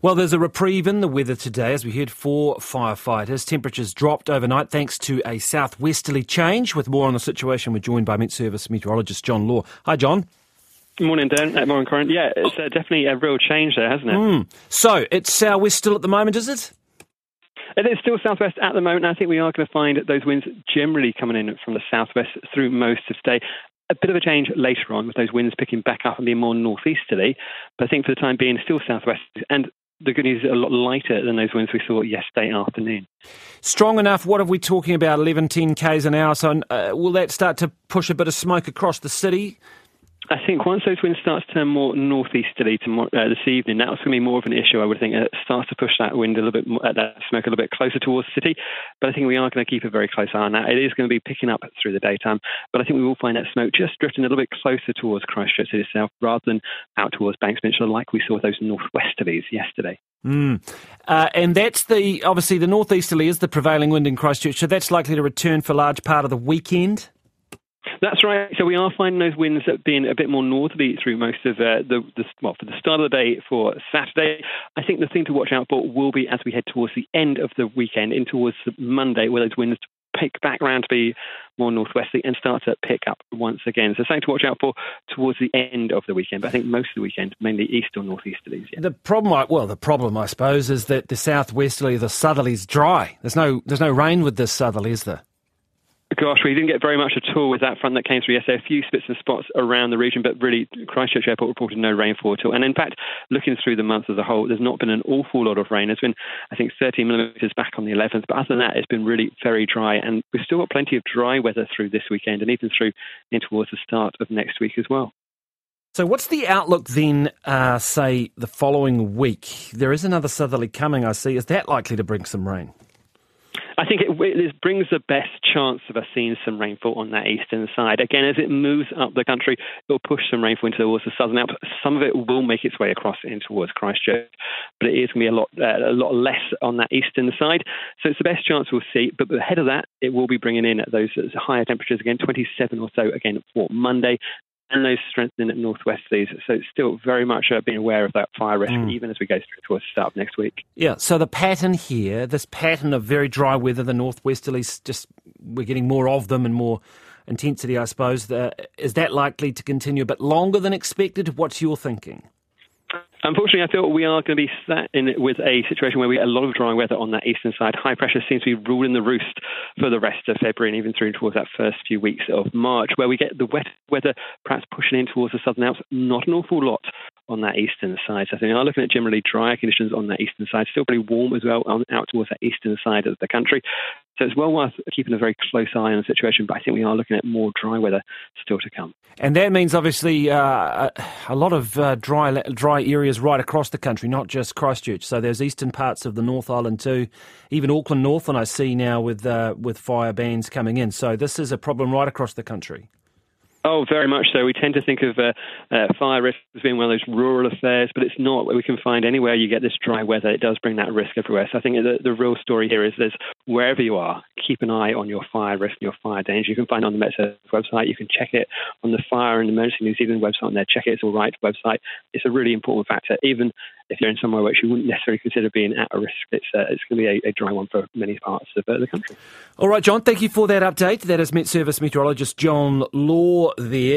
Well, there's a reprieve in the weather today as we heard for firefighters. Temperatures dropped overnight thanks to a southwesterly change. With more on the situation, we're joined by MetService meteorologist John Law. Hi, John. Good morning, Dan. Uh, morning, Corin. Yeah, it's uh, definitely a real change there, hasn't it? Mm. So, it's southwest still at the moment, is it? It is still southwest at the moment. I think we are going to find those winds generally coming in from the southwest through most of today a bit of a change later on with those winds picking back up and being more northeasterly. But I think for the time being, still southwest. And the good news is a lot lighter than those winds we saw yesterday afternoon. Strong enough. What are we talking about? 11, 10 k's an hour. So uh, will that start to push a bit of smoke across the city? I think once those winds start to turn more northeasterly tomorrow, uh, this evening, that's going to be more of an issue. I would think it starts to push that wind a little bit, more, uh, that smoke a little bit closer towards the city. But I think we are going to keep a very close eye on that. It is going to be picking up through the daytime, but I think we will find that smoke just drifting a little bit closer towards Christchurch itself, rather than out towards Banks Peninsula, like we saw those northwesterlies yesterday. Mm. Uh, and that's the obviously the northeasterly is the prevailing wind in Christchurch, so that's likely to return for large part of the weekend. That's right. So we are finding those winds being a bit more northerly through most of uh, the, the, well for the start of the day for Saturday. I think the thing to watch out for will be as we head towards the end of the weekend, in towards Monday, where those winds pick back around to be more northwesterly and start to pick up once again. So something to watch out for towards the end of the weekend. But I think most of the weekend, mainly east or northeasterlies. Yeah. The problem, well, the problem I suppose is that the southwesterly, the southerly is dry. There's no there's no rain with this southerly, is there? Gosh, we didn't get very much at all with that front that came through yesterday. A few spits and spots around the region, but really Christchurch Airport reported no rainfall at all. And in fact, looking through the month as a whole, there's not been an awful lot of rain. There's been, I think, 13 millimetres back on the 11th, but other than that, it's been really very dry. And we've still got plenty of dry weather through this weekend and even through in towards the start of next week as well. So, what's the outlook then, uh, say, the following week? There is another southerly coming, I see. Is that likely to bring some rain? I think it, it, brings the best chance of us seeing some rainfall on that eastern side. Again, as it moves up the country, it'll push some rainfall into towards the southern Alps. Some of it will make its way across in towards Christchurch, but it is going to be a lot, uh, a lot less on that eastern side. So it's the best chance we'll see. But ahead of that, it will be bringing in those higher temperatures again, 27 or so again for Monday, and those strengthening at northwesterlies. So it's still very much uh, being aware of that fire risk, mm. even as we go through towards the start of next week. Yeah, so the pattern here, this pattern of very dry weather, the northwesterlies, just we're getting more of them and more intensity, I suppose. Uh, is that likely to continue a bit longer than expected? What's your thinking? Unfortunately, I feel we are going to be sat in with a situation where we get a lot of dry weather on that eastern side. High pressure seems to be ruling the roost for the rest of February and even through towards that first few weeks of March, where we get the wet weather perhaps pushing in towards the southern Alps. Not an awful lot on that eastern side. So I think we are looking at generally drier conditions on that eastern side, still pretty warm as well out towards that eastern side of the country. So it's well worth keeping a very close eye on the situation, but I think we are looking at more dry weather still to come. And that means obviously uh, a lot of uh, dry dry areas right across the country, not just Christchurch. So there's eastern parts of the North Island too, even Auckland North, and I see now with uh, with fire bans coming in. So this is a problem right across the country. Oh, very much so. We tend to think of uh, uh, fire risk as being one of those rural affairs, but it's not. We can find anywhere you get this dry weather, it does bring that risk everywhere. So I think the, the real story here is there's wherever you are, keep an eye on your fire risk and your fire danger. You can find it on the MetService website. You can check it on the Fire and Emergency New Zealand website on there. Check. It's all right website. It's a really important factor. Even if you're in somewhere which you wouldn't necessarily consider being at a risk, it's, uh, it's going to be a, a, dry one for many parts of uh, the country. All right, John, thank you for that update. That is MetService meteorologist John Law there.